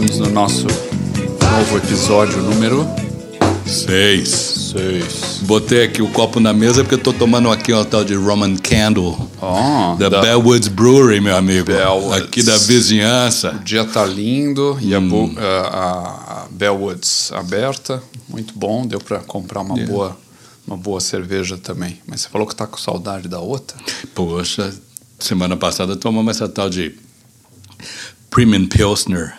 Estamos no nosso novo episódio número Seis. 6. Botei aqui o copo na mesa porque eu tô tomando aqui uma tal de Roman Candle. Oh, Da, da- Bellwoods Brewery, meu amigo. Bellwoods. Aqui da vizinhança. O dia tá lindo e a, Hum. A, a Bellwoods aberta, muito bom. Deu para comprar uma boa uma boa cerveja também. Mas você falou que tá com saudade da outra? Poxa, semana passada tomamos essa tal de Premium Pilsner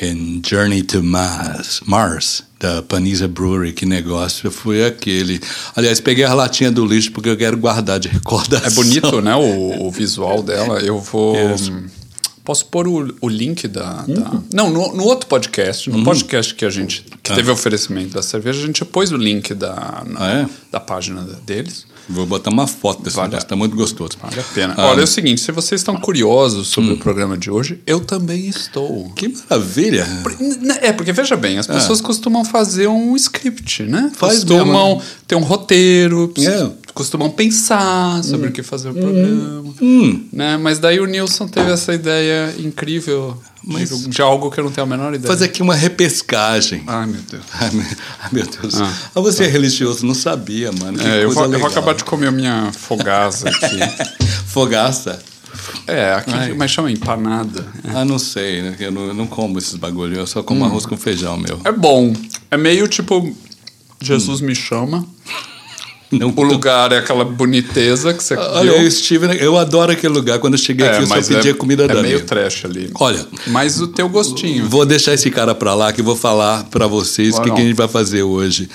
em Journey to Mars, Mars da Panisa Brewery. Que negócio foi aquele. Aliás, peguei a latinha do lixo porque eu quero guardar de recordação. É bonito, né? O, o visual dela. Eu vou. Isso. Hum, Posso pôr o, o link da. da- Não, no, no outro podcast, no podcast que a gente. que Ah. teve oferecimento da cerveja, a gente pôs o link da, na- Ah, é? da página deles. Vou botar uma foto desse Vale negócio, tá muito gostoso. Vale a pena. Ah, Olha, é o seguinte: se vocês estão curiosos Hum. sobre o programa de hoje, eu também estou. Que maravilha! É, porque veja bem, as pessoas costumam fazer um script, né? Ah. Faz costumam mesmo. ter um roteiro, É. costumam pensar sobre o que fazer o programa. Hum. Né? Mas daí o Nilson teve essa ideia incrível Mas- de, de algo que eu não tenho a menor ideia. Fazer aqui uma repescagem. Ai, meu Deus. Ai, meu, ai, meu Deus. Ah. Ah, você é religioso, não sabia, mano. Que É, eu, vou, eu vou acabar de comer a minha fogaça aqui. Fogaça? é, aqui, Ai. mas chama empanada. Ah, não sei, né? Eu não, eu não como esses bagulho, eu só como arroz com feijão, meu. É bom. É meio tipo. Jesus me chama. Não, O lugar é aquela boniteza que você Olha, viu. eu estive, eu adoro aquele lugar. Quando eu cheguei aqui, eu só pedia é, comida é da meio minha. trash ali. Olha, Mas o teu gostinho. Vou deixar esse cara pra lá que eu vou falar pra vocês o que, que a gente vai fazer hoje.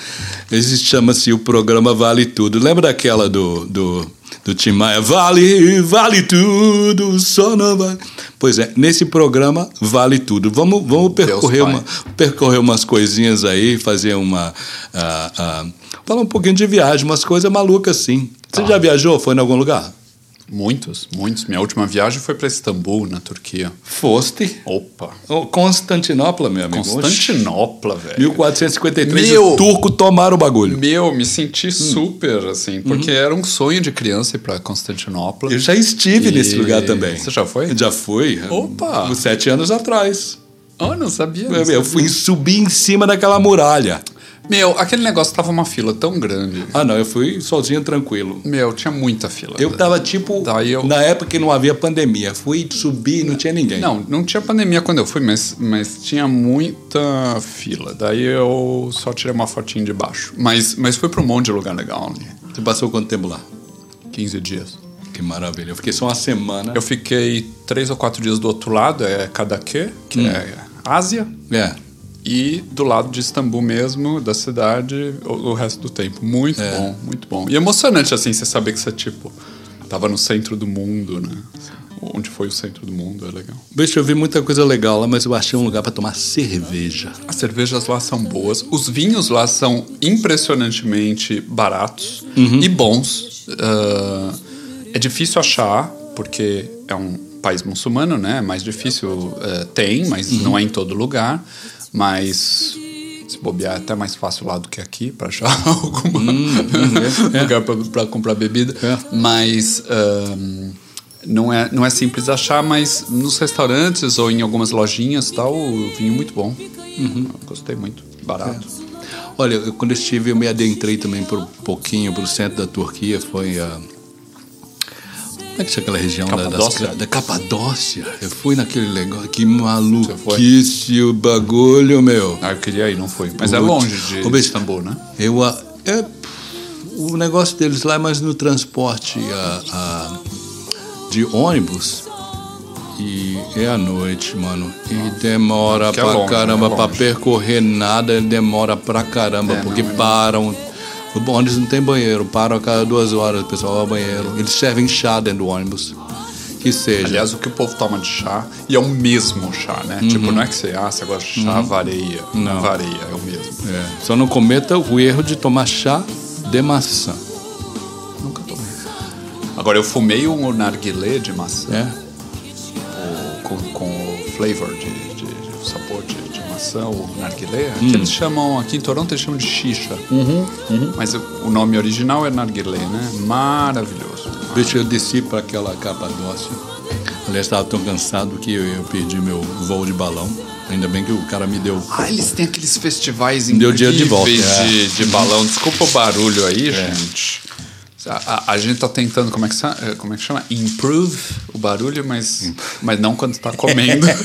Esse chama-se o programa Vale Tudo. Lembra daquela do, do, do Tim Maia? Vale, vale tudo, só não vale. Pois é, nesse programa vale tudo. Vamos, vamos percorrer, uma, percorrer umas coisinhas aí, fazer uma. ah, ah, falar um pouquinho de viagem, umas coisas malucas assim. Você Tá. já viajou? Foi em algum lugar? Muitos, muitos. Minha última viagem foi para Istambul, na Turquia. Foste. Opa. Oh, Constantinopla, meu amigo. Constantinopla, velho. 1453, Meu! os turcos tomaram o bagulho. Meu, me Hum. senti super, assim, porque era um sonho de criança ir pra Constantinopla. Uhum. Eu já estive E- nesse lugar também. Você já foi? Já fui. Opa! Uns Sete anos atrás. Oh, não sabia. não Eu, eu sabia. fui subir em cima daquela muralha. Meu, aquele negócio tava uma fila tão grande. Ah, não, eu fui sozinho, tranquilo. Meu, tinha muita fila. Eu tava tipo, Daí eu- na época que não havia pandemia. Fui subir e não tinha ninguém. Não, não tinha pandemia quando eu fui, mas, mas tinha muita fila. Daí eu só tirei uma fotinha de baixo. Mas, mas fui pra um monte de lugar legal ali. Você passou quanto tempo lá? 15 dias. Que maravilha. Eu fiquei só uma semana. Eu fiquei três ou quatro dias do outro lado, é Kadaké, que é Ásia. É. E do lado de Istambul mesmo, da cidade, o, o resto do tempo. Muito É. bom, muito bom. E emocionante, assim, você saber que você, tipo, tava no centro do mundo, né? Onde foi o centro do mundo, é legal. Bicho, eu vi muita coisa legal lá, mas eu achei um lugar pra tomar cerveja. As cervejas lá são boas, os vinhos lá são impressionantemente baratos Uhum. e bons. Ah, é difícil achar, porque é um país muçulmano, né? É mais difícil. eh, tem, mas Uhum. não é em todo lugar. Mas se bobear é até mais fácil lá do que aqui para achar algum lugar para comprar bebida. Uhum. É. Mas. ahm, não é, não é simples achar, mas nos restaurantes ou em algumas lojinhas tal, o vinho é muito bom. Uhum. Gostei muito. Barato. Olha, eu, quando eu estive, eu me adentrei também por um pouquinho pro centro da Turquia, foi a. Como é que chama aquela região da, das, Capadócia? da Capadócia? Eu fui naquele negócio, que foi? maluquice o bagulho, meu. Ah, eu queria ir, não fui. Mas é Putz. longe de Ô, Istambul, né? Eu, é, o negócio deles lá é mais no transporte a, a- de ônibus. E é à noite, mano. E demora Que é pra longe, caramba. é pra percorrer nada, demora pra caramba. É, porque não, é param. O ônibus não tem banheiro. Param a cada duas horas, o pessoal vai ao banheiro. Eles servem chá dentro do ônibus. Que seja. Aliás, o que o povo toma de chá, e é o mesmo chá, né? Tipo, não é que você, ah, você gosta de chá, vareia. Não. Não. vareia, é o mesmo. É. Só não cometa o erro de tomar chá de maçã. Nunca tomei. Agora, eu fumei um narguilé de maçã, É? o- com, com o flavor de, de, maçã, o narguilé, Hum. que eles chamam, aqui em Toronto eles chamam de xixa. Mas o, nome original é narguilé, né? Maravilhoso. Deixa eu descer para aquela Capadócia. Aliás, estava tão cansado que eu, eu perdi meu voo de balão. Ainda bem que o cara me deu. Ah, eles têm aqueles festivais Deu dia incríveis de volta, de, é. de balão. Desculpa o barulho aí, gente. A, a- a gente tá tentando, como é, que, eh, como é que chama? Improve o barulho, mas, mas não quando tá comendo.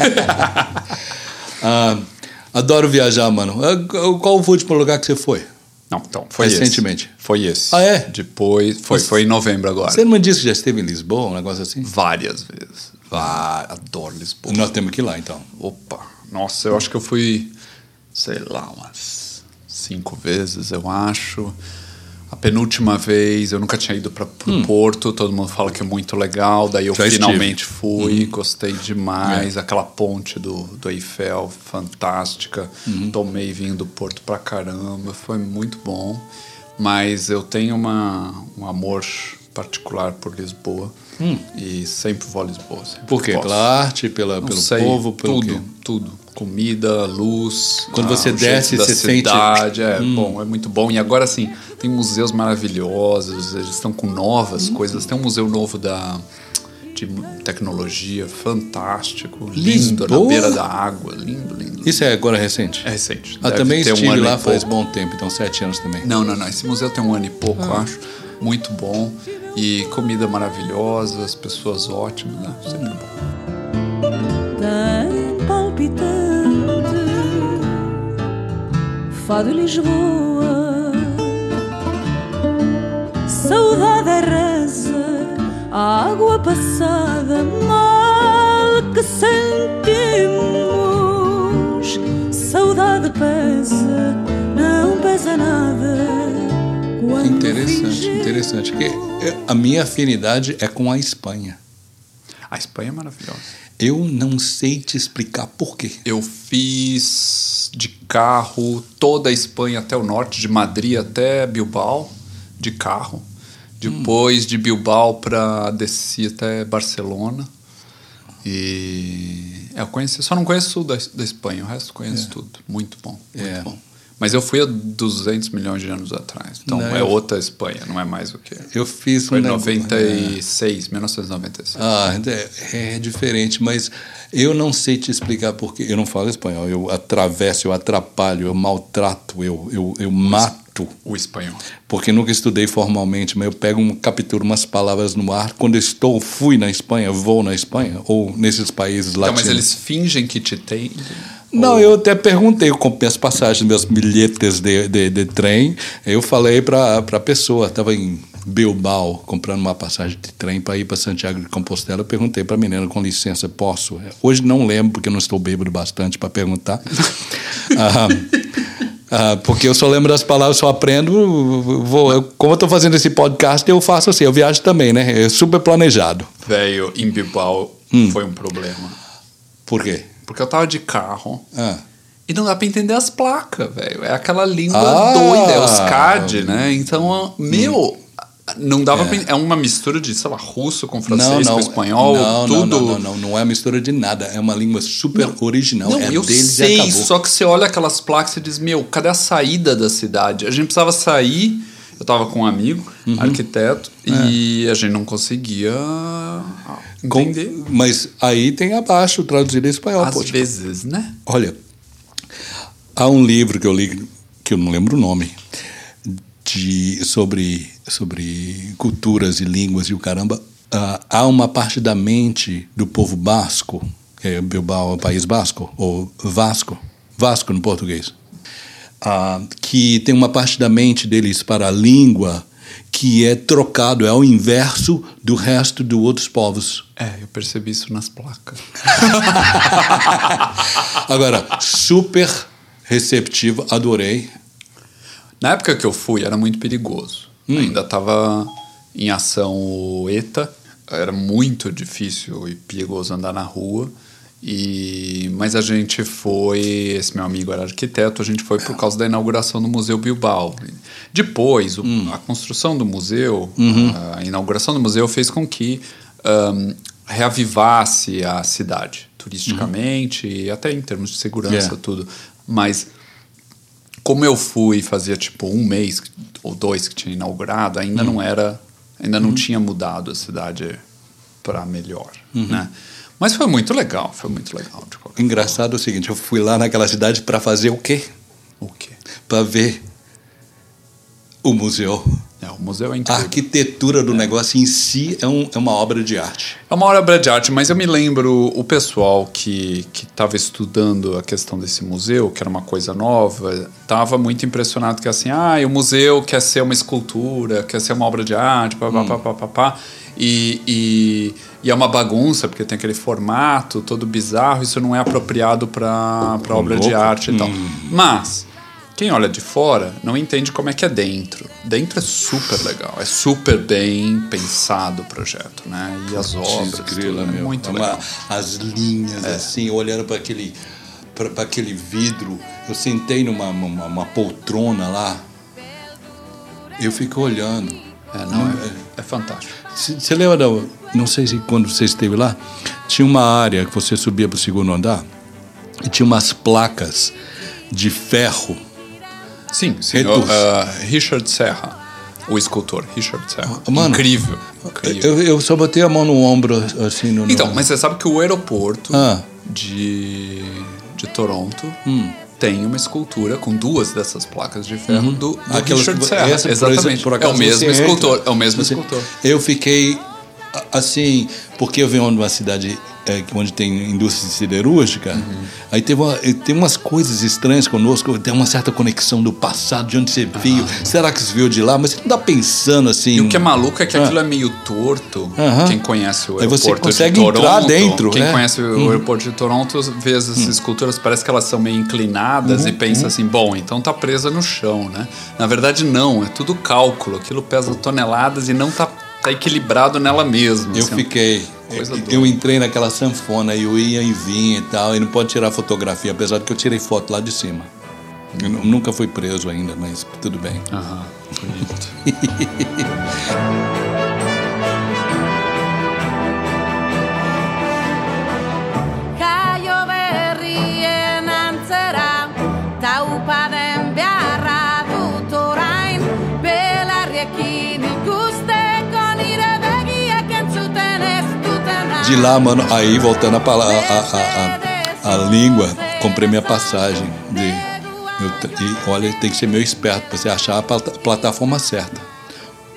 Ah, adoro viajar, mano. Ah, Qual foi o último lugar que você foi? não, então, foi Recentemente. esse. Foi esse. Ah, é? Depois, foi, foi em novembro agora. Você não me disse que já esteve em Lisboa, um negócio assim? Várias vezes. Vá, adoro Lisboa. Nós temos que ir lá, então. Opa, nossa, eu acho que eu fui, sei lá, umas cinco vezes, eu acho. A penúltima vez eu nunca tinha ido para o Porto, todo mundo fala que é muito legal, daí eu Já estive. finalmente fui, gostei demais. Aquela ponte do, do Eiffel, fantástica. Tomei vinho do Porto pra caramba, foi muito bom. Mas eu tenho uma, um amor particular por Lisboa e sempre vou a Lisboa. sempre Por quê? posso. Pela arte, pela, Não pelo sei, povo, pelo tudo, quê? tudo. Comida, luz. Quando ah, você desce, da você sente- Hum. cidade, É bom, é muito bom. E agora, assim, tem museus maravilhosos, eles estão com novas Hum. coisas. Tem um museu novo da, de tecnologia, fantástico. Lindo, na Lisboa? beira da água. Lindo, lindo. Isso é agora recente? É recente. Ah, também um estive ano lá faz bom tempo, então sete anos também. Não, não, não. Esse museu tem um ano e pouco, Ah. acho. Muito bom. E comida maravilhosa, as pessoas ótimas, né? Sempre bom. Tem palpitante Fado Lisboa Saudade é reza Água passada Mal que sentimos Saudade pesa Não pesa nada Interessante, interessante. Que é, a minha afinidade é com a Espanha. A Espanha é maravilhosa. Eu não sei te explicar por quê. Eu fiz de carro toda a Espanha até o norte, de Madrid até Bilbao, de carro. Depois de Bilbao para desci até Barcelona. E é, eu conheci, só não conheço o sul da, da Espanha, o resto conheço tudo. Muito bom, muito É. bom. Mas eu fui há 200 milhões de anos atrás. Então Não, é outra Espanha, não é mais o que. Eu fiz Foi em um negócio- 96, 1996. Ah, é, é diferente, mas eu não sei te explicar porque eu não falo espanhol. Eu atravesso, eu atrapalho, eu maltrato, eu, eu, eu mato. O espanhol. Porque nunca estudei formalmente, mas eu pego, um, capturo umas palavras no ar. Quando estou, fui na Espanha, vou na Espanha, ou nesses países Então, latinos. mas eles fingem que te tem. Não, eu até perguntei, eu comprei as passagens, meus bilhetes de, de, de trem. Eu falei para a pessoa, estava em Bilbao comprando uma passagem de trem para ir para Santiago de Compostela. Eu perguntei para a menina, com licença, posso? Hoje não lembro, porque eu não estou bêbado bastante para perguntar. Ah, ah, porque eu só lembro das palavras, só aprendo. Vou, eu- como eu estou fazendo esse podcast, eu faço assim, eu viajo também, né? É super planejado. Velho, em Bilbao Hum. foi um problema. Por quê? Porque eu tava de carro Ah. e não dá pra entender as placas, velho. É aquela língua Ah! doida, é os CAD, né? Então, meu, não dava É. pra. É uma mistura de, sei lá, russo com Não, francês, não, com espanhol, não, tudo. Não, não, não, não é mistura de nada. É uma língua super original. Não, é eu deles sei, e acabou. só que você olha aquelas placas e diz, meu, cadê a saída da cidade? A gente precisava sair, eu tava com um amigo, Uhum. arquiteto, e a gente não conseguia ah, Com- entender. mas aí tem abaixo, traduzido em espanhol. Às poxa. vezes, né? Olha, há um livro que eu li, que eu não lembro o nome, de, sobre, sobre culturas e línguas e o caramba. Ah, há uma parte da mente do povo basco, que é Bilbao, é o País Basco, ou Vasco, Vasco no português, ah, que tem uma parte da mente deles para a língua que é trocado, é o inverso do resto de outros povos. É, eu percebi isso nas placas. Agora, super receptivo, adorei. Na época que eu fui, era muito perigoso. Hum. Ainda estava em ação o ETA. Era muito difícil e perigoso andar na rua. E, mas a gente foi, esse meu amigo era arquiteto, a gente foi por causa da inauguração do Museu Bilbao. Depois, o- Hum. a construção do museu, Uhum. a inauguração do museu fez com que ahm, reavivasse a cidade, turisticamente e até em termos de segurança, Yeah. tudo. Mas como eu fui fazia tipo um mês ou dois que tinha inaugurado, ainda não era, ainda não tinha mudado a cidade para melhor, Uhum. né? Mas foi muito legal, foi muito legal. Engraçado é o seguinte, eu fui lá naquela cidade para fazer o quê? O quê? Para ver o museu. É, o museu é A incrível. arquitetura do negócio em si é, um- é uma obra de arte. É uma obra de arte, mas eu me lembro o pessoal que estava estudando a questão desse museu, que era uma coisa nova, estava muito impressionado que assim, ah, o museu quer ser uma escultura, quer ser uma obra de arte, pá, pá, pá, pá, pá, pá. E, e, e é uma bagunça, porque tem aquele formato todo bizarro, isso não é apropriado para obra de louco. arte e tal. Mas, quem olha de fora não entende como é que é dentro. Dentro é super legal, é super bem pensado o projeto, né? E as obras, Desgrila, tudo, é muito Uma- legal. As linhas, assim, olhando para aquele, para aquele vidro. Eu sentei numa uma, uma poltrona lá. Eu fico olhando. É, não, é, é fantástico. Você lembra da. Não sei se quando você esteve lá, tinha uma área que você subia para o segundo andar e tinha umas placas de ferro. Sim, sim. O, ah, Richard Serra, o escultor, Richard Serra. Mano, incrível, incrível. Eu, eu só botei a mão no ombro, assim, no. no- Então, mas você sabe que o aeroporto Ah. de, de Toronto Hum. Tem uma escultura com duas dessas placas de ferro do, do Aquelas- Richard Serra. essa, Exatamente. por é acaso o mesmo você entra, escultor. É o mesmo escultor. Eu fiquei assim, porque eu venho de uma cidade é, onde tem indústria siderúrgica, Uhum. aí teve uma, tem umas coisas estranhas conosco, tem uma certa conexão do passado, de onde você veio. Será que você veio de lá? Mas você não está pensando assim. E o que é maluco é que Ah. aquilo é meio torto. Aham. Quem conhece o Aí você aeroporto consegue de Toronto, entrar dentro, quem é. conhece o aeroporto de Toronto vê essas esculturas, parece que elas são meio inclinadas Uhum, e pensa assim, bom, então tá presa no chão, né? Na verdade não, é tudo cálculo. Aquilo pesa toneladas e não tá, tá equilibrado nela mesma. Eu assim, fiquei. Coisa Eu, entrei naquela sanfona e eu ia e vinha e tal, e não pode tirar fotografia, apesar de que eu tirei foto lá de cima. Eu nu- nunca fui preso ainda, mas tudo bem. Aham, bonito. De lá, mano, aí voltando a, a, a, a, a língua, comprei minha passagem. De, eu e olha, tem que ser meio esperto para você achar a plata- plataforma certa.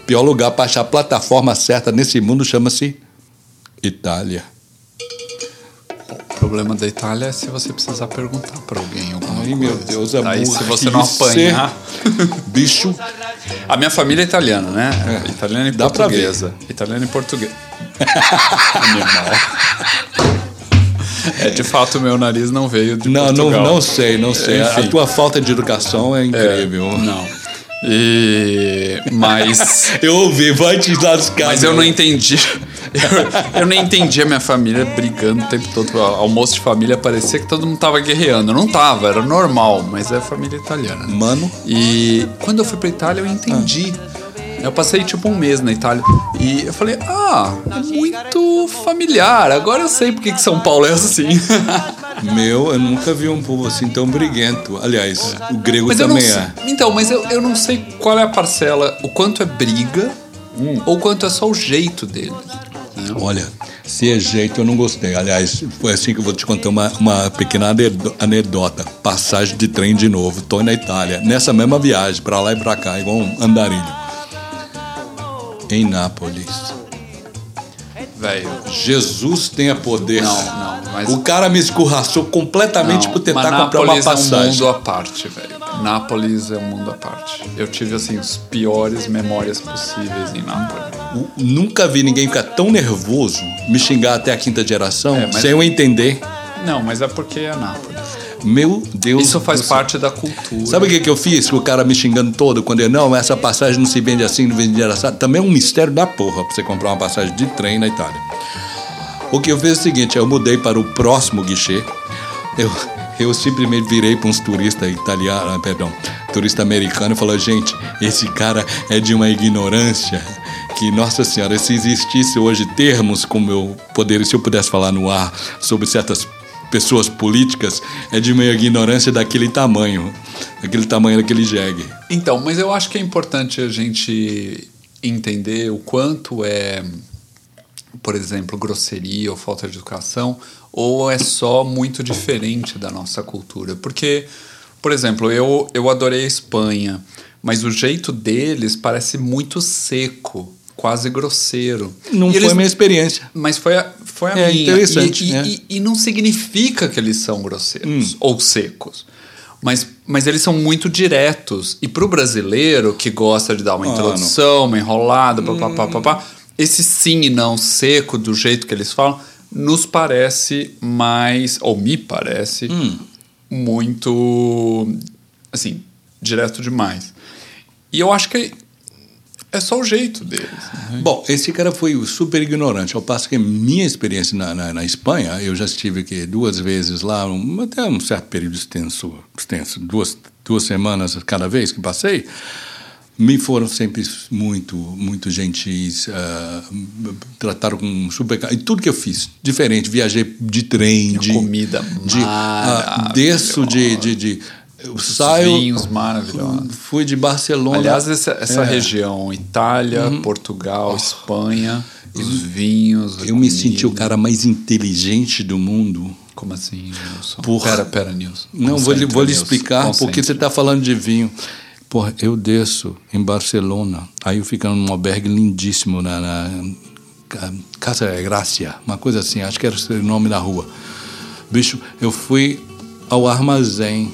O pior lugar para achar a plataforma certa nesse mundo chama-se Itália. O problema da Itália é se você precisar perguntar pra alguém alguma Ai, coisa. meu Deus, amor. Aí se você não apanhar... Bicho, A minha família é italiana, né? Italiana e Dá pra portuguesa. Italiana e portuguesa. Animal. É, de fato, meu nariz não veio de não, não, Portugal. não sei, não sei. A- A Enfim. tua falta de educação é É, incrível. não. E... Mas... Eu ouvi, vai te lascar. Mas eu não entendi. Eu, eu não entendi a minha família brigando o tempo todo. Almoço de família parecia que todo mundo tava guerreando. Não tava, era normal, mas é família italiana. Mano, E quando eu fui pra Itália, eu entendi. Eu passei tipo um mês na Itália e eu falei, ah, é muito familiar. Agora eu sei porque que São Paulo é assim. meu, eu nunca vi um povo assim tão briguento. Aliás, o grego mas também é. Então, mas eu, eu não sei qual é a parcela, o quanto é briga Hum. ou quanto é só o jeito deles. né? Olha, se é jeito, eu não gostei. Aliás, foi assim que eu vou te contar uma, uma pequena anedo- anedota. Passagem de trem de novo. Tô na Itália. Nessa mesma viagem, pra lá e pra cá, igual um andarilho. Em Nápoles. Velho. Jesus tenha poder. Não, não, mas- O cara me escorraçou completamente Não, por tentar comprar uma Nápoles é um passagem. mundo à parte, velho. Nápoles é um mundo à parte. Eu tive, assim, as piores memórias possíveis em Nápoles. Nunca vi ninguém ficar tão nervoso, me xingar até a quinta geração, É, mas- sem eu entender. Não, mas é porque é Nápoles. Meu Deus. Isso faz parte da cultura. Sabe o que, que eu fiz? Com o cara me xingando todo, quando eu, não, essa passagem não se vende assim, não vende assado. Também é um mistério da porra pra você comprar uma passagem de trem na Itália. O que eu fiz é o seguinte, eu mudei para o próximo guichê. Eu, eu simplesmente virei para uns turistas italianos, perdão, turista americano e falei, gente, esse cara é de uma ignorância que, nossa senhora, se existisse hoje termos como eu poderia, se eu pudesse falar no ar sobre certas pessoas políticas, é de uma ignorância daquele tamanho, daquele tamanho daquele jegue. Então, mas eu acho que é importante a gente entender o quanto é por exemplo, grosseria ou falta de educação, ou é só muito diferente da nossa cultura? Porque, por exemplo, eu, eu adorei a Espanha, mas o jeito deles parece muito seco, quase grosseiro. Não E foi eles- minha experiência. Mas foi a, foi a É minha. interessante, E, né? e- e não significa que eles são grosseiros Hum. ou secos. Mas, mas eles são muito diretos. E pro brasileiro que gosta de dar uma Ah, Hum. introdução, uma enrolada, papapá, papá, esse sim e não seco, do jeito que eles falam, nos parece mais, ou me parece, Hum. muito, assim, direto demais. E eu acho que é só o jeito deles. né? Bom, esse cara foi super ignorante. Ao passo que minha experiência na, na, na Espanha, eu já estive aqui duas vezes lá, um- até um certo período extenso, extenso duas, duas semanas cada vez que passei, me foram sempre muito, muito gentis, me trataram com super... E tudo que eu fiz, diferente, viajei de trem, de... comida de, ah, desço de, de, de... Eu Os saio... vinhos maravilhosos. Fui de Barcelona... Aliás, essa, essa É. região, Itália, Portugal, Espanha, os vinhos. Eu me senti o cara mais inteligente do mundo. Como assim, Nilson? Porra. Pera, pera, Nilson. Não, vou lhe, vou lhe explicar porque você está falando de vinho. Porra, eu desço em Barcelona, aí eu fico num albergue lindíssimo na, na Ca- Casa Gracia, uma coisa assim, acho que era o nome da rua. Bicho, eu fui ao armazém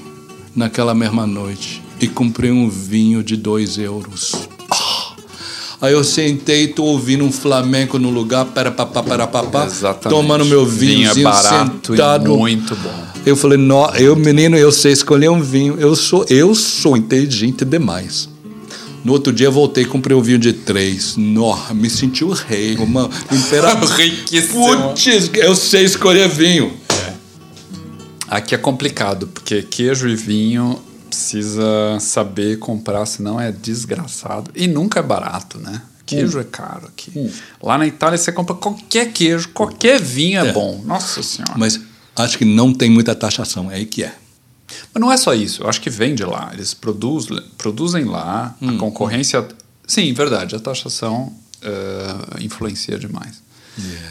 naquela mesma noite e comprei um vinho de dois euros. Ah! Aí eu sentei, tô ouvindo um flamenco no lugar, para papá, para papá, tomando meu Vinho é vinhozinho barato e sentado. muito bom. Eu falei, não, eu menino, eu sei escolher um vinho. Eu sou, eu sou inteligente demais. No outro dia eu voltei e comprei um vinho de três. Nó, me senti o rei, uma imperador. Riquíssimo. Putz, eu sei escolher vinho. Aqui é complicado, porque queijo e vinho precisa saber comprar, senão é desgraçado. E nunca é barato, né? Queijo Hum. é caro aqui. Lá na Itália você compra qualquer queijo, qualquer vinho é, É. bom. Nossa Senhora. Mas acho que não tem muita taxação, é aí que é. Mas não é só isso, eu acho que vem de lá. Eles produzem, produzem lá, Hum, a concorrência. Sim, verdade, a taxação eh, influencia demais.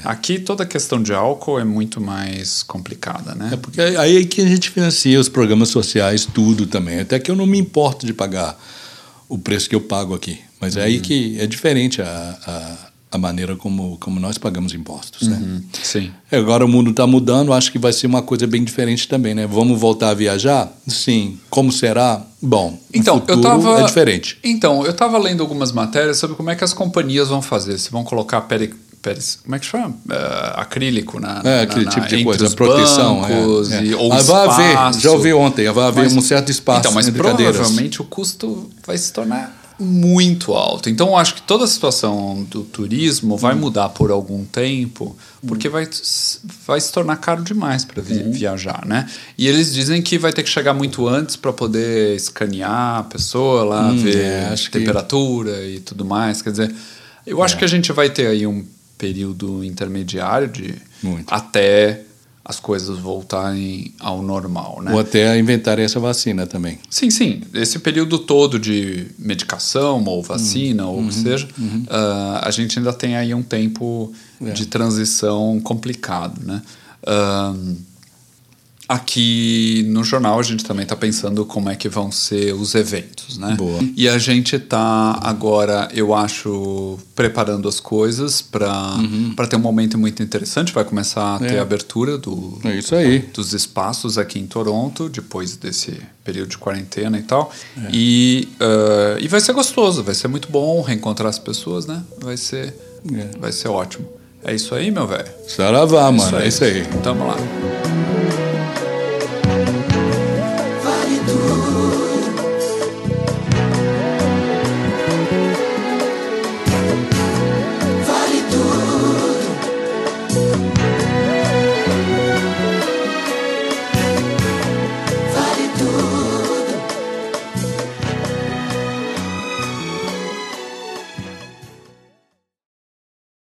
Aqui toda a questão de álcool é muito mais complicada, né? É porque aí é que a gente financia os programas sociais, tudo também. Até que eu não me importo de pagar o preço que eu pago aqui. Mas é Uhum. aí que é diferente a, a, a maneira como, como nós pagamos impostos, né? Hum, Sim. É, Agora o mundo está mudando, acho que vai ser uma coisa bem diferente também, né? Vamos voltar a viajar? Sim. Como será? Bom, Então, eu tava. é diferente. Então, eu tava lendo algumas matérias sobre como é que as companhias vão fazer. Se vão colocar peri, como é que chama? Eh, acrílico na, É, aquele na- tipo de coisa, proteção. bancos é, e, é. ou Mas vai haver, já ouvi ontem, vai haver Mas- um certo espaço Então, mas provavelmente o custo vai se tornar muito alto. Então, eu acho que toda a situação do turismo vai Hum. mudar por algum tempo, porque vai, vai se tornar caro demais para Uhum. viajar, né? E eles dizem que vai ter que chegar muito antes para poder escanear a pessoa lá, ver é, que- temperatura e tudo mais. Quer dizer, eu acho que a gente vai ter aí um período intermediário de Muito. até as coisas voltarem ao normal, né? Ou até inventarem essa vacina também. Sim, sim. Esse período todo de medicação ou vacina ou o que seja, ah, a gente ainda tem aí um tempo É. de transição complicado, né? Ah, aqui no jornal a gente também está pensando como é que vão ser os eventos, né? Boa. E a gente está agora, eu acho, preparando as coisas para para ter um momento muito interessante. Vai começar a ter É. a abertura do, É isso aí. dos espaços aqui em Toronto, depois desse período de quarentena e tal. E, ah, e vai ser gostoso, vai ser muito bom reencontrar as pessoas, né? Vai ser, É. vai ser ótimo. É isso aí, meu velho. Saravá, mano. É isso aí. Tamo lá.